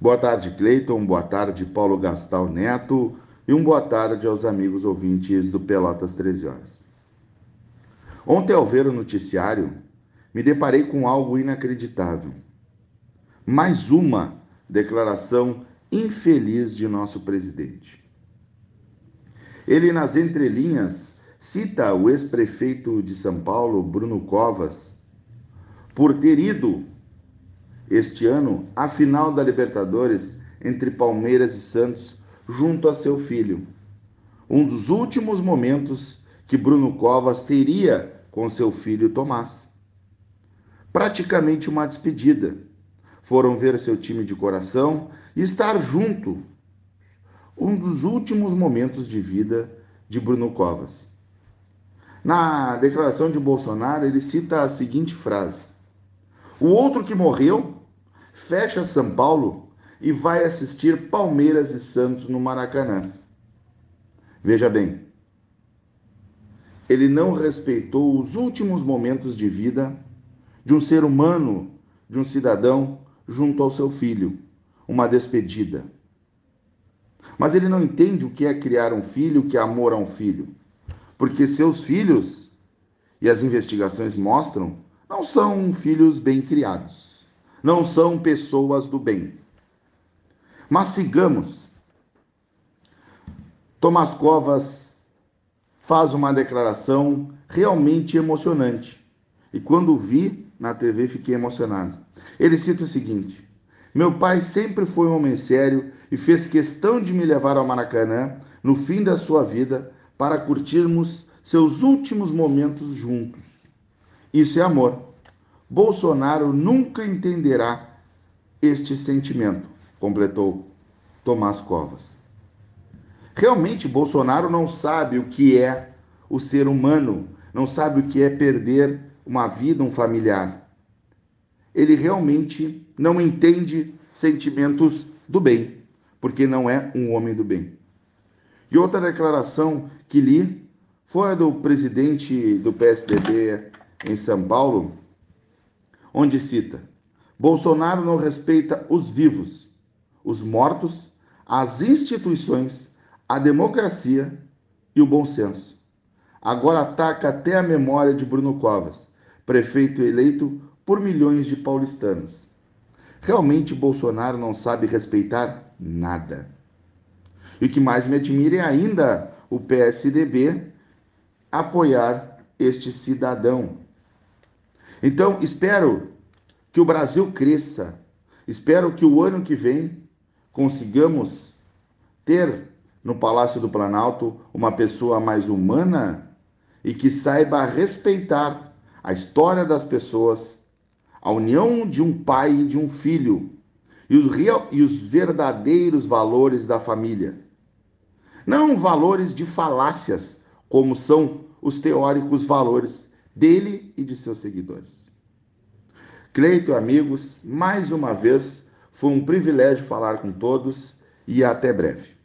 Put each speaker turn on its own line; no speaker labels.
Boa tarde, Cleiton. Boa tarde, Paulo Gastal Neto. E um boa tarde aos amigos ouvintes do Pelotas 13 Horas. Ontem, ao ver o noticiário, me deparei com algo inacreditável. Mais uma declaração infeliz de nosso presidente. Ele, nas entrelinhas, cita o ex-prefeito de São Paulo, Bruno Covas, por ter ido este ano à final da Libertadores entre Palmeiras e Santos junto a seu filho. Um dos últimos momentos que Bruno Covas teria com seu filho Tomás. Praticamente uma despedida. Foram ver seu time de coração e estar junto. Um dos últimos momentos de vida de Bruno Covas. Na declaração de Bolsonaro, ele cita a seguinte frase: O outro que morreu fecha São Paulo e vai assistir Palmeiras e Santos no Maracanã. Veja bem, ele não respeitou os últimos momentos de vida de um ser humano, de um cidadão, junto ao seu filho, uma despedida. Mas ele não entende o que é criar um filho, o que é amor a um filho. Porque seus filhos, e as investigações mostram, não são filhos bem criados não são pessoas do bem. Mas sigamos. Tomás Covas faz uma declaração realmente emocionante. E quando vi na TV fiquei emocionado. Ele cita o seguinte: Meu pai sempre foi um homem sério e fez questão de me levar ao Maracanã no fim da sua vida para curtirmos seus últimos momentos juntos. Isso é amor. Bolsonaro nunca entenderá este sentimento, completou Tomás Covas. Realmente, Bolsonaro não sabe o que é o ser humano, não sabe o que é perder uma vida, um familiar. Ele realmente não entende sentimentos do bem, porque não é um homem do bem. E outra declaração que li foi a do presidente do PSDB em São Paulo, onde cita: Bolsonaro não respeita os vivos, os mortos, as instituições, a democracia e o bom senso. Agora ataca até a memória de Bruno Covas, prefeito eleito por milhões de paulistanos. Realmente Bolsonaro não sabe respeitar nada. E o que mais me admira é ainda o PSDB apoiar este cidadão então, espero que o Brasil cresça. Espero que o ano que vem consigamos ter no Palácio do Planalto uma pessoa mais humana e que saiba respeitar a história das pessoas, a união de um pai e de um filho e os, real, e os verdadeiros valores da família. Não valores de falácias, como são os teóricos valores dele e de seus seguidores. Cleito, amigos, mais uma vez foi um privilégio falar com todos e até breve.